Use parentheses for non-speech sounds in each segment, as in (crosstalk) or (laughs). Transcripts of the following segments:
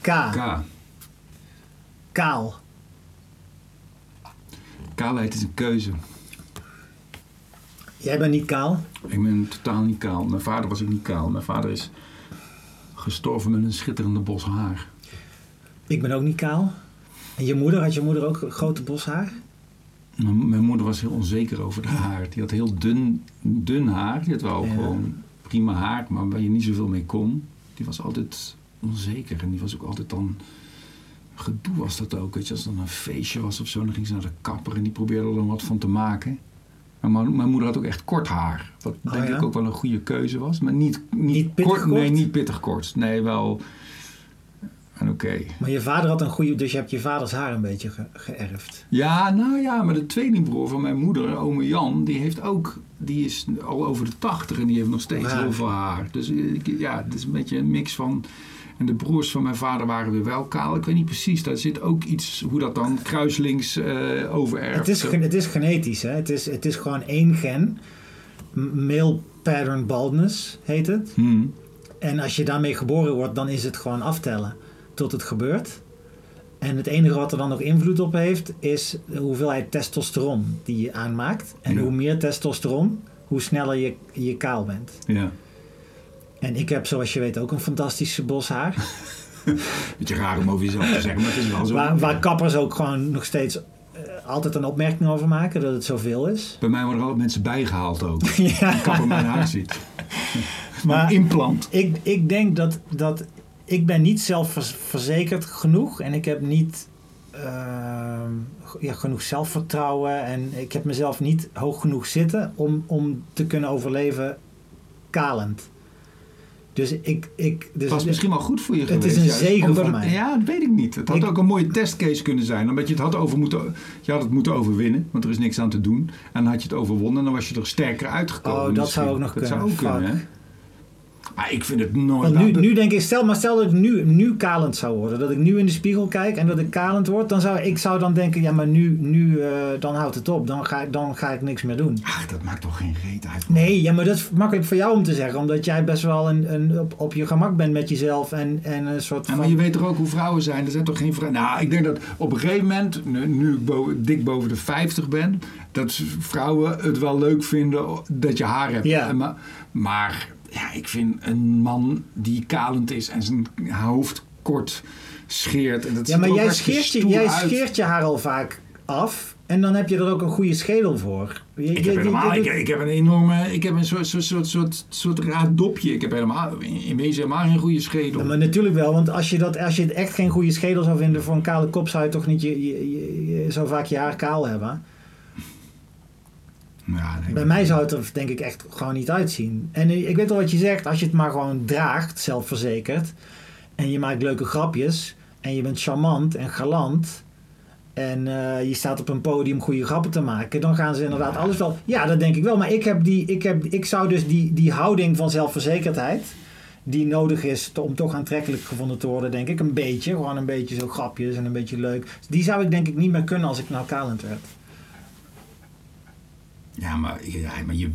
K. K. Kaal. Kaalheid is een keuze. Jij bent niet kaal? Ik ben totaal niet kaal. Mijn vader was ook niet kaal. Mijn vader is gestorven met een schitterende bos haar. Ik ben ook niet kaal. En je moeder, had je moeder ook grote bos haar? Mijn mijn moeder was heel onzeker over haar. Die had heel dun, dun haar. Die had wel Ja. gewoon prima haar, maar waar je niet zoveel mee kon. Die was altijd onzeker. En die was ook altijd dan... Gedoe was dat ook. Weet je, als er dan een feestje was of zo, dan ging ze naar de kapper en die probeerde er dan wat van te maken. Maar mijn moeder had ook echt kort haar. Wat Oh, denk ja? ik ook wel een goede keuze was. Maar niet, niet, Niet pittig kort, Nee, niet pittig kort. Nee, wel... En oké. Maar je vader had een goede... Dus je hebt je vaders haar een beetje ge- geërfd. Ja, nou ja, maar de tweelingbroer van mijn moeder, ome Jan, die heeft ook, die is al over de tachtig en die heeft nog steeds heel veel haar. Dus ja, het is een beetje een mix van. En de broers van mijn vader waren weer wel kaal. Ik weet niet precies, daar zit ook iets hoe dat dan kruislinks eh overerft. Het is, het is genetisch, hè? Het is, het is gewoon één gen. Male pattern baldness heet het. Hmm. En als je daarmee geboren wordt, dan is het gewoon aftellen tot het gebeurt. En het enige wat er dan nog invloed op heeft, is de hoeveelheid testosteron die je aanmaakt. En Ja. hoe meer testosteron, hoe sneller je, je kaal bent. Ja, En ik heb, zoals je weet, ook een fantastische bos haar. (laughs) beetje raar om over jezelf te zeggen, maar het is wel zo. Waar, waar kappers ook gewoon nog steeds eh, altijd een opmerking over maken, dat het zoveel is. Bij mij worden er altijd mensen bijgehaald ook. (laughs) ja. Kapper mijn haar ziet. Maar- een implant. Ik, ik denk dat, dat ik ben niet zelfverzekerd genoeg en ik heb niet ehm, ja, genoeg zelfvertrouwen en ik heb mezelf niet hoog genoeg zitten om, om te kunnen overleven kalend. Dus ik... ik dus was misschien wel goed voor je Het geweest. is een juist, zegen voor het- mij. Ja, dat weet ik niet. Het had Ik- ook een mooie testcase kunnen zijn. Omdat je het had, over moeten, je had het moeten overwinnen. Want er is niks aan te doen. En dan had je het overwonnen. En dan was je er sterker uitgekomen. Oh, dat misschien. zou ook nog dat kunnen. Zou ook kunnen, Maar ik vind het nooit... Want nu, nu denk ik, stel, maar stel dat ik nu, nu kalend zou worden. Dat ik nu in de spiegel kijk en dat ik kalend word. Dan zou ik zou dan denken, ja maar nu, nu eh, dan houdt het op. Dan ga, ik- dan ga ik niks meer doen. Ach, dat maakt toch geen reet uit. Nee, ja, maar dat is makkelijk voor jou om te zeggen. Omdat jij best wel een, een, op, op je gemak bent met jezelf. En, en een soort Ja, maar je weet toch ook hoe vrouwen zijn? Er zijn toch geen vrouwen... Nou, ik denk dat op een gegeven moment, nu, nu ik bo- dik boven de 50 ben... dat vrouwen het wel leuk vinden dat je haar hebt. Ja. Maar, maar ja, ik vind een man die kalend is en zijn hoofd kort scheert... En dat ja, maar jij scheert, je, jij uit. scheert je haar al vaak af. En dan heb je er ook een goede schedel voor. Je, Ik heb, helemaal, ik, ik heb een enorme, ik heb een soort, soort, soort, soort, soort raar dopje. Ik heb helemaal, in wezen helemaal geen goede schedel. Ja, maar natuurlijk wel, want als je, dat, als je het echt geen goede schedel zou vinden voor een kale kop, zou je toch niet je, je, je- je- zo vaak je haar kaal hebben. Ja, nee, Bij mij zou het er denk ik echt gewoon niet uitzien. En ik weet wel wat je zegt, als je het maar gewoon draagt, zelfverzekerd, en je maakt leuke grapjes, en je bent charmant en galant, en eh, je staat op een podium goede grappen te maken, dan gaan ze inderdaad alles wel. Ja, dat denk ik wel. Maar ik, heb die, ik, heb, ik zou dus die, die houding van zelfverzekerdheid, die nodig is te- om toch aantrekkelijk gevonden te worden, denk ik, een beetje. Gewoon een beetje zo grapjes en een beetje leuk. Die zou ik denk ik niet meer kunnen als ik nou kalend werd. Ja, maar, ja, maar je,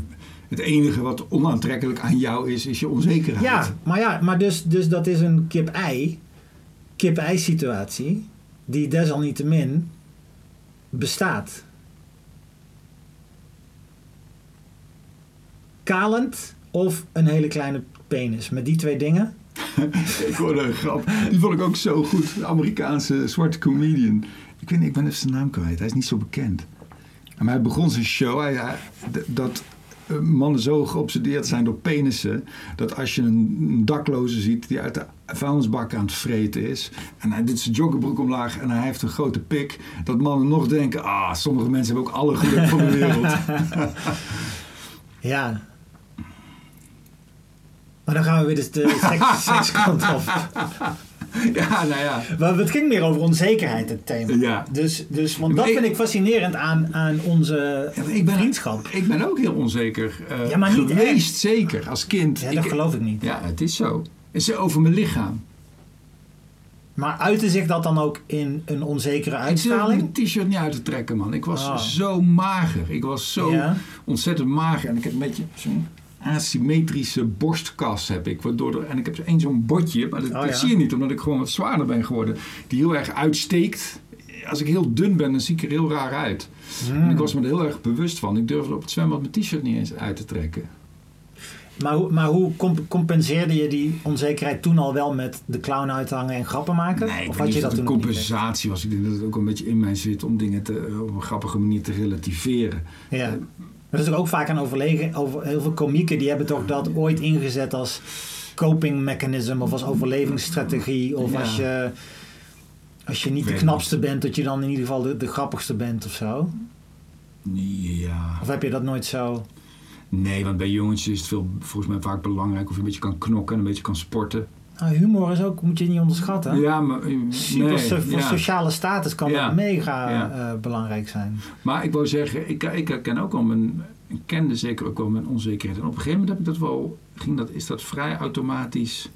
het enige wat onaantrekkelijk aan jou is, is je onzekerheid. Ja, maar ja, maar dus, dus dat is een kip-ei, kip-ei situatie, die desalniettemin bestaat. Kalend of een hele kleine penis. Met die twee dingen. (laughs) Ik hoorde een grap. Die vond ik ook zo goed. De Amerikaanse zwarte comedian. Ik weet niet, ik ben even zijn naam kwijt. Hij is niet zo bekend. Maar hij begon zijn show. Hij, dat eh, mannen zo geobsedeerd zijn door penissen. Dat als je een, dakloze ziet die uit de vuilnisbak aan het vreten is. En hij doet zijn joggingbroek omlaag en hij heeft een grote pik. Dat mannen nog denken, ah, sommige mensen hebben ook alle geluk van de wereld. (laughs) Ja. Maar dan gaan we weer de, de seks, (laughs) sekskant op. (laughs) ja, nou ja. Maar het ging meer over onzekerheid, het thema. Ja. Dus, dus, want Maar dat ik- vind ik fascinerend aan, aan onze Ja, ik ben- vriendschap. Ik ben ook heel onzeker eh, Ja, maar niet geweest, zeker, als kind. Ja, dat Ik- geloof ik niet. Ja, het is zo. Het is over mijn lichaam. Maar uitte zich dat dan ook in een onzekere Ik uitstraling? mijn t-shirt niet uit te trekken, man. Ik was Ah. zo mager. Ik was zo Ja. ontzettend mager. En ik heb een beetje... Zo, asymmetrische borstkas heb ik. Waardoor er, en ik heb één zo'n botje, maar dat, Oh, ja. zie je niet omdat ik gewoon wat zwaarder ben geworden. Die heel erg uitsteekt. Als ik heel dun ben, dan zie ik er heel raar uit. Hmm. En ik was me er heel erg bewust van. Ik durfde op het zwembad mijn t-shirt niet eens uit te trekken. Maar, hoe- maar hoe comp- compenseerde je die onzekerheid toen al wel met de clown uithangen en grappen maken? Nee, of had je dat een compensatie was. Ik denk dat het ook een beetje in mij zit om dingen te, op een grappige manier te relativeren. Ja. Maar dat is ook vaak aan overlegen. Over, heel veel komieken die hebben toch dat ooit ingezet als coping mechanism of als overlevingsstrategie. Of Ja. als je, als je niet de knapste bent, dat je dan in ieder geval de, de grappigste bent of zo. Ja. Of heb je dat nooit zo? Nee, want bij jongetjes is het veel, volgens mij vaak belangrijk of je een beetje kan knokken en een beetje kan sporten. Nou, humor is ook, moet je niet onderschatten. Ja, maar... eh, Super, nee, so- voor ja. sociale status kan Ja. dat mega Ja. eh, belangrijk zijn. Maar ik wou zeggen, ik, ik herken ook al mijn... Ik kende zeker ook wel mijn onzekerheid. En op een gegeven moment heb ik dat wel... Ging dat, is dat vrij automatisch...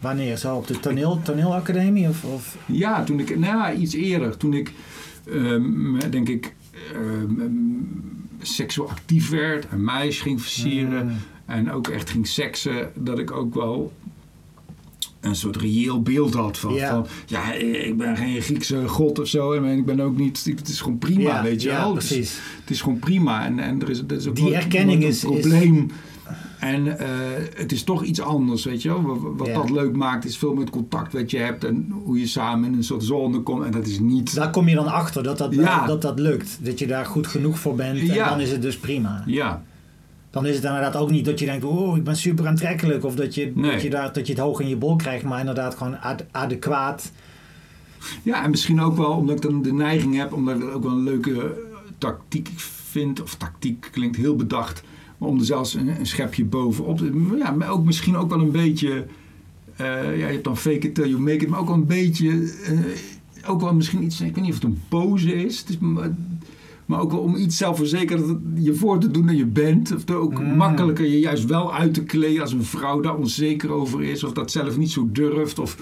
Wanneer? Zo op de toneel, toneelacademie? Of, of, Ja, toen ik... Nou ja, iets eerder. Toen ik, ehm, denk ik... ehm, seksueel actief werd en meisjes ging versieren... Mm. En ook echt ging seksen, dat ik ook wel een soort reëel beeld had van Ja. van, ja, ik ben geen Griekse god of zo en ik ben ook niet, het is gewoon prima, ja, weet je ja, wel. Het is, precies. het is gewoon prima en, en er is, er is ook Die nooit- erkenning nooit een is- is- probleem. En eh, het is toch iets anders, weet je wel. Wat, wat Ja. dat leuk maakt is veel met contact wat je hebt en hoe je samen in een soort zone komt. En dat is niet... Daar kom je dan achter dat dat, Ja. dat dat lukt. Dat je daar goed genoeg voor bent. En Ja. dan is het dus prima. Ja, Dan is het inderdaad ook niet dat je denkt, oh, ik ben super aantrekkelijk. Of dat je, Nee. dat je, daar, dat je het hoog in je bol krijgt. Maar inderdaad gewoon ad- adequaat. Ja, en misschien ook wel omdat ik dan de neiging heb, omdat ik ook wel een leuke eh, tactiek vind. Of tactiek klinkt heel bedacht. Maar om er zelfs een, een schepje bovenop te... Ja, maar ook misschien ook wel een beetje... eh, ja, je hebt dan fake it till you make it. Maar ook wel een beetje... eh, ook wel misschien iets... Ik weet niet of het een pose is. Het is maar, ook wel om iets zelfverzekerd je voor te doen dan je bent. Of ook Mm. makkelijker je juist wel uit te kleden als een vrouw daar onzeker over is. Of dat zelf niet zo durft. Of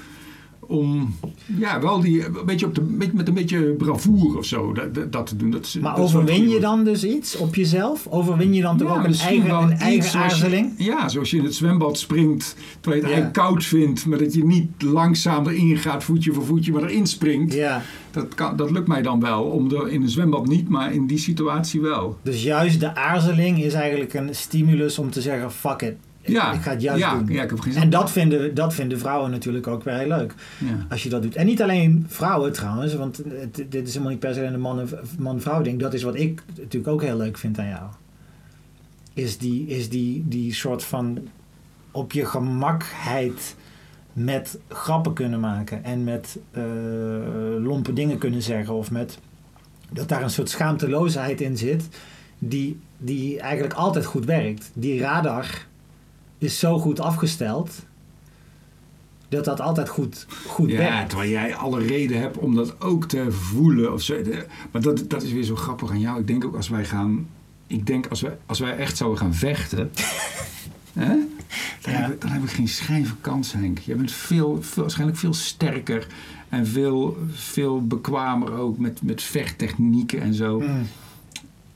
om ja, wel die, een beetje op de, met een beetje bravoure of zo dat, dat, te doen. Dat, Maar dat overwin je dan dus iets op jezelf? Overwin je dan toch Ja, ook een eigen, een eigen je- aarzeling? ja, zoals je in het zwembad springt terwijl je het Ja. eigenlijk koud vindt, maar dat je niet langzaam erin gaat, voetje voor voetje, maar erin springt. Ja, Dat, kan, dat lukt mij dan wel. Om er, in een zwembad niet, maar in die situatie wel. dus juist de aarzeling is eigenlijk een stimulus om te zeggen, fuck it. Ja, ik ga het juist ja, doen. ja, ik heb geen zin. En dat vinden, dat vinden vrouwen natuurlijk ook wel heel leuk. Ja. Als je dat doet. En niet alleen vrouwen trouwens, want het- dit is helemaal niet per se een man- man-vrouw ding. Dat is wat ik natuurlijk ook heel leuk vind aan jou. Is die, is die, die soort van op je gemakheid met grappen kunnen maken. En met eh, lompe dingen kunnen zeggen. Of met dat daar een soort schaamteloosheid in zit. Die, die eigenlijk altijd goed werkt. Die radar is zo goed afgesteld. Dat dat altijd goed, goed Ja, werkt. terwijl jij alle reden hebt om dat ook te voelen. Of zo. Maar dat, dat is weer zo grappig aan jou. Ik denk ook als wij gaan. Ik denk als wij, als wij echt zouden gaan vechten. (laughs) hè, dan, Ja. hebben, we- dan hebben we geen schijn van kans, Henk. Je bent veel, veel, waarschijnlijk veel sterker. En veel, veel bekwamer ook met, met vechttechnieken en zo. Mm.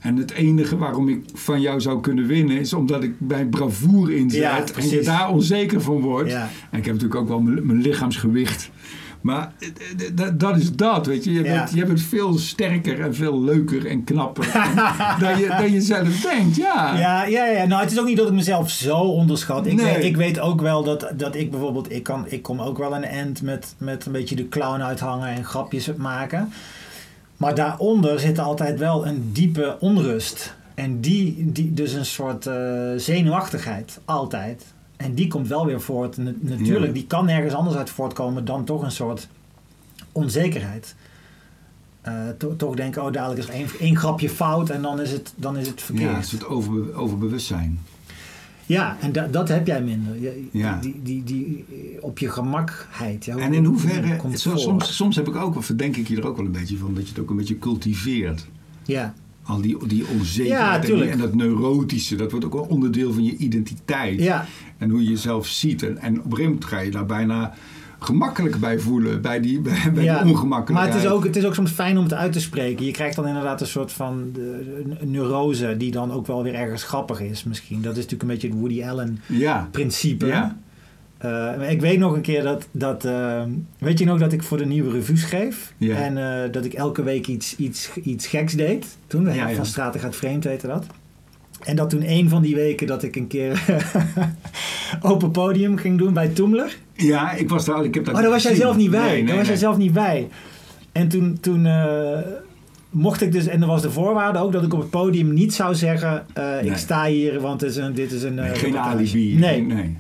En het enige waarom ik van jou zou kunnen winnen is omdat ik mijn bravoure inzet. Ja, en je daar onzeker van wordt. Ja. En ik heb natuurlijk ook wel mijn, lichaamsgewicht. Maar eh, d- d- dat is dat, weet je. Je, Ja. bent, je bent veel sterker en veel leuker en knapper (laughs) dan, je, dan je zelf denkt, ja. Ja, ja, ja. Nou, het is ook niet dat ik mezelf zo onderschat. Ik, Nee. weet, ik weet ook wel dat, dat ik bijvoorbeeld... Ik, kan, ik kom ook wel een end met, met een beetje de clown uithangen en grapjes maken. Maar daaronder zit altijd wel een diepe onrust. En die, die dus een soort eh, zenuwachtigheid, altijd. En die komt wel weer voort. Na- natuurlijk, die kan nergens anders uit voortkomen dan toch een soort onzekerheid. To- toch denken, oh dadelijk is één, één grapje fout en dan is het, dan is het verkeerd. Ja, een soort over, overbewustzijn. Ja, en da- dat heb jij minder. Je- Ja. Die, die, die, op je gemakheid. Ja, En in hoeverre, zo, soms, soms heb ik ook, of verdenk ik je er ook wel een beetje van, dat je het ook een beetje cultiveert. Ja, Al die, die Ja, onzekerheid en, die- tuurlijk. en dat neurotische, dat wordt ook wel onderdeel van je identiteit. ja, En hoe je jezelf ziet. En, en op een gegeven moment ga je daar bijna gemakkelijk bij voelen. Bij die, (laughs) bij, bij Ja, die. Maar het is, ook, het is ook soms fijn om het uit te spreken. Je krijgt dan inderdaad een soort van de, een neurose die dan ook wel weer ergens grappig is misschien. Dat is natuurlijk een beetje het Woody Allen Ja. principe. Ja. Eh, ik weet nog een keer dat, dat eh, weet je nog dat ik voor de nieuwe revue schreef Ja. en eh, dat ik elke week iets, iets, iets geks deed. Toen, Ja, ja. van Straten gaat vreemd heette dat. En dat toen een van die weken dat ik een keer (laughs) open podium ging doen bij Toemler. Ja, ik was daar. Ik heb dat Oh, daar was jij zelf niet bij. Nee, nee, daar was jij zelf niet bij. En toen, toen eh, mocht ik dus, en er was de voorwaarde ook dat ik op het podium niet zou zeggen: eh. Ik sta hier, want dit is een. Dit is een eh, geen alibi. Nee. Nee.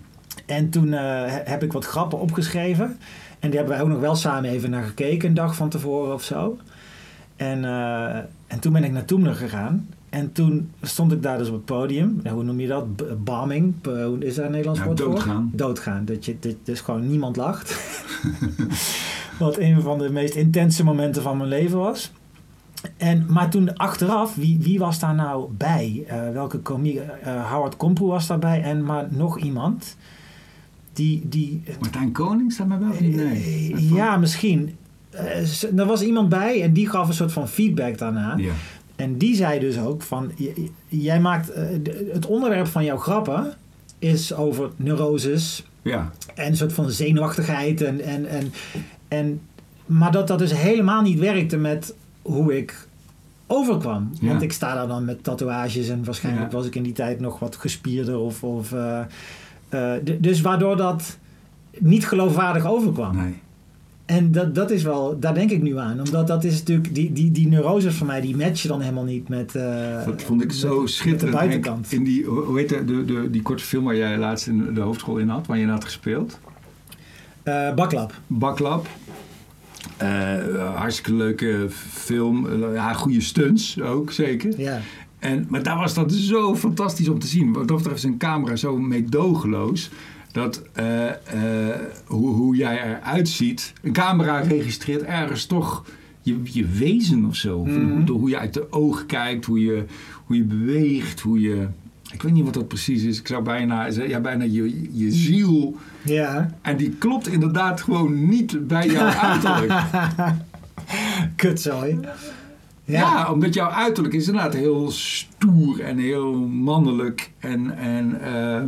En toen he- heb ik wat grappen opgeschreven. En die hebben wij ook nog wel samen even naar gekeken, een dag van tevoren of zo. En, en toen ben ik naar Toemler gegaan. En toen stond ik daar dus op het podium. Nou, hoe noem je dat? B- bombing? B- hoe is daar een Nederlands Ja, woord voor? doodgaan. Doodgaan. Dat je dat dus gewoon niemand lacht. (laughs) Wat een van de meest intense momenten van mijn leven was. En, maar toen achteraf, wie, wie was daar nou bij? Eh, welke komiek? Eh, Howard Komproe was daarbij en maar nog iemand. Die, die Martijn Koning staat mij wel niet. Nee. eh, ja, misschien. Er was iemand bij en die gaf een soort van feedback daarna. Ja. En die zei dus ook van, jij maakt, eh, het onderwerp van jouw grappen is over neuroses Ja. en een soort van zenuwachtigheid. En, en, en, en, maar dat dat dus helemaal niet werkte met hoe ik overkwam. Ja. Want ik sta daar dan met tatoeages en waarschijnlijk Ja. was ik in die tijd nog wat gespierder. Of, of, eh, eh, dus waardoor dat niet geloofwaardig overkwam. Nee. En dat, dat is wel, daar denk ik nu aan. Omdat dat is natuurlijk, die, die, die neuroses van mij, die matchen dan helemaal niet met. eh, Dat vond ik met- zo schitterend. de Henk. buitenkant. In die, hoe heet de, de, de, die korte film waar jij laatst in de hoofdschool in had, waar je in had gespeeld? Eh, baklap. Baklap. Eh, hartstikke leuke film. Ja, goede stunts ook, zeker. Ja. En, maar daar was dat zo fantastisch om te zien. Wat dat betreft is een camera zo meedogenloos. Dat eh, eh, hoe, hoe jij eruit ziet. Een camera registreert ergens toch je, je wezen of zo. Mhm. hoe, hoe je uit de ogen kijkt, hoe je, hoe je beweegt, hoe je. Ik weet niet wat dat precies is. Ik zou bijna zeggen, ja, bijna je, je ziel. Ja. En die klopt inderdaad gewoon niet bij jouw (laughs) uiterlijk. Kutzooi. Ja. omdat jouw uiterlijk is inderdaad heel stoer en heel mannelijk. En, en eh,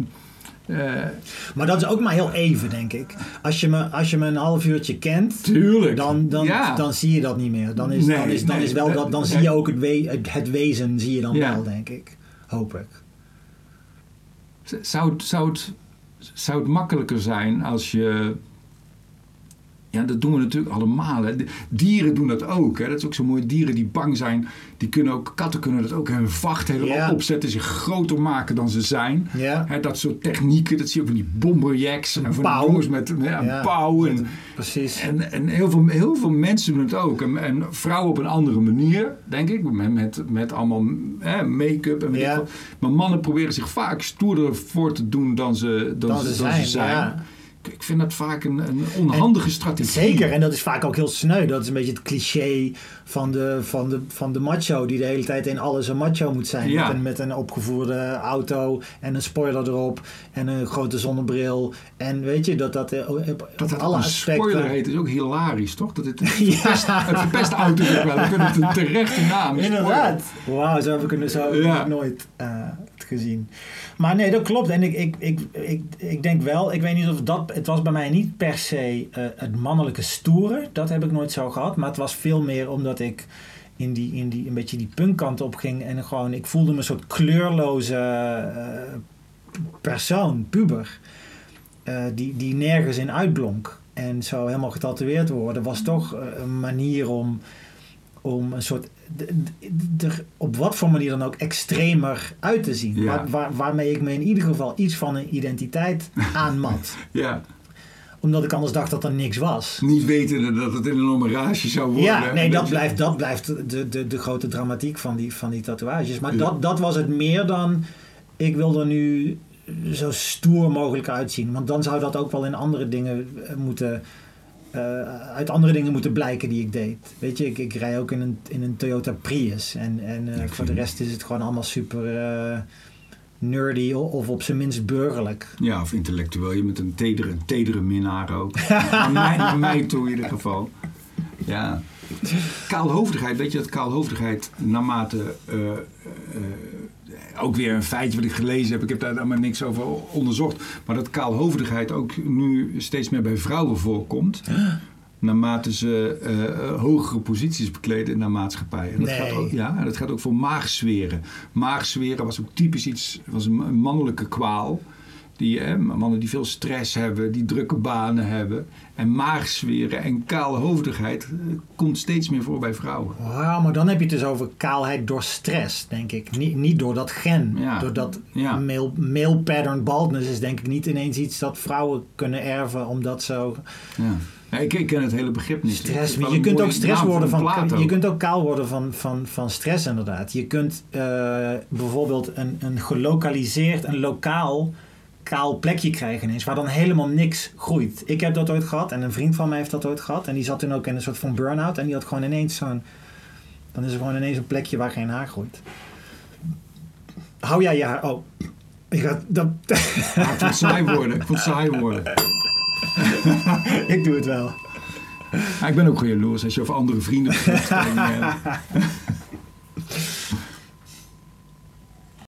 Maar dat is ook maar heel even, denk ik. Als je me, als je me een half uurtje kent, tuurlijk. dan, dan, ja. dan zie je dat niet meer. Dan, is, Nee, dan, is, dan, nee, is wel dat- dan zie je ook het, we, het, het wezen, zie je dan Ja. wel, denk ik. Hoop ik. zou, het, zou, het, zou het makkelijker zijn als je. Ja, dat doen we natuurlijk allemaal. Hè. Dieren doen dat ook. Hè. Dat is ook zo mooi. Dieren die bang zijn, die kunnen ook, katten kunnen dat ook. Hun vacht helemaal opzetten, zich groter maken dan ze zijn. Hè, dat soort technieken, dat zie je ook van die bomberjacks. En van die pauw. jongens met Ja. pauw. En, Precies. En, en heel, veel, heel veel mensen doen het ook. En, en vrouwen op een andere manier, denk ik. Met, met, met allemaal make-up en weet. Maar mannen proberen zich vaak stoerder voor te doen dan ze, dan, Dan ze, ze dan zijn, ze zijn. ja. Ik, vind dat vaak een, een onhandige strategie. Zeker, en dat is vaak ook heel sneu. Dat is een beetje het cliché van de, van de, van de macho die de hele tijd in alles een macho moet zijn. Ja. Met, een, met een opgevoerde auto en een spoiler erop en een grote zonnebril. En weet je, dat dat eh, op, Dat het alle een aspecten... spoiler heet is ook hilarisch, toch? Dat het, het (laughs) Ja. verpest, het verpest auto's ook wel. Ik vind het een terechte naam. Inderdaad. Wauw, zo heb ik het zo Ja. nooit eh, gezien. Maar nee, dat klopt. En ik, ik, ik, ik, ik denk wel, ik weet niet of dat... Het was bij mij niet per se eh, het mannelijke stoere. Dat heb ik nooit zo gehad. Maar het was veel meer omdat ik in die, in die, een beetje die punkkant op ging. En gewoon, ik voelde me een soort kleurloze eh, persoon, puber. eh, die, die nergens in uitblonk. En zo helemaal getatoeëerd worden was toch een manier om, om een soort. Er op wat voor manier dan ook extremer uit te zien. Ja. Waar, waar- waarmee ik me in ieder geval iets van een identiteit (laughs) aanmat. Ja, Omdat ik anders dacht dat er niks was. niet wetende dat het in een hommage zou worden. Ja, nee, dat je- blijft, dat blijft de, de, de grote dramatiek van die, van die tatoeages. Maar Ja. dat, dat was het meer dan. Ik wil er nu zo stoer mogelijk uitzien. Want dan zou dat ook wel in andere dingen eh, moeten. Eh, uit andere dingen moeten blijken die ik deed. Weet je, ik, ik rij ook in een, in een Toyota Prius. En, en eh, voor de rest is het gewoon allemaal super. eh, nerdy of op zijn minst burgerlijk. Ja, of intellectueel. Je bent een tedere, een tedere minnaar ook. (laughs) naar, mij, naar mij toe in ieder geval. Ja. Kaalhoofdigheid, weet je dat kaalhoofdigheid naarmate... ook weer een feitje wat ik gelezen heb. Ik heb daar maar niks over onderzocht. Maar dat kaalhoofdigheid ook nu steeds meer bij vrouwen voorkomt. Naarmate ze eh, hogere posities bekleden in de maatschappij. En dat, Nee. gaat ook, ja, dat gaat ook voor maagzweren. Maagzweren was ook typisch iets, was een mannelijke kwaal. Die, hè, mannen die veel stress hebben, die drukke banen hebben. En maagzweren en kaalhoofdigheid eh, komt steeds meer voor bij vrouwen. Wauw, maar dan heb je het dus over kaalheid door stress, denk ik. Niet, niet door dat gen. Ja. Door dat Ja. male, male pattern baldness is denk ik niet ineens iets dat vrouwen kunnen erven omdat zo Ja. Ja, ik, ik ken het hele begrip niet. stress. Je kunt ook stress worden van. Je kunt ook kaal worden van, van, van stress, inderdaad. Je kunt eh, bijvoorbeeld een, een gelokaliseerd, een lokaal kaal plekje krijgen ineens, waar dan helemaal niks groeit. Ik heb dat ooit gehad en een vriend van mij heeft dat ooit gehad. En die zat toen ook in een soort van burn-out en die had gewoon ineens zo'n. Dan is er gewoon ineens een plekje waar geen haar groeit. Hou jij je haar. Oh. Ik, ga, dat, Ja, ik het saai worden. Ik vond het saai worden. (laughs) ik doe het wel. Ja, ik ben ook gewoon jaloers als je over andere vrienden begint. (laughs)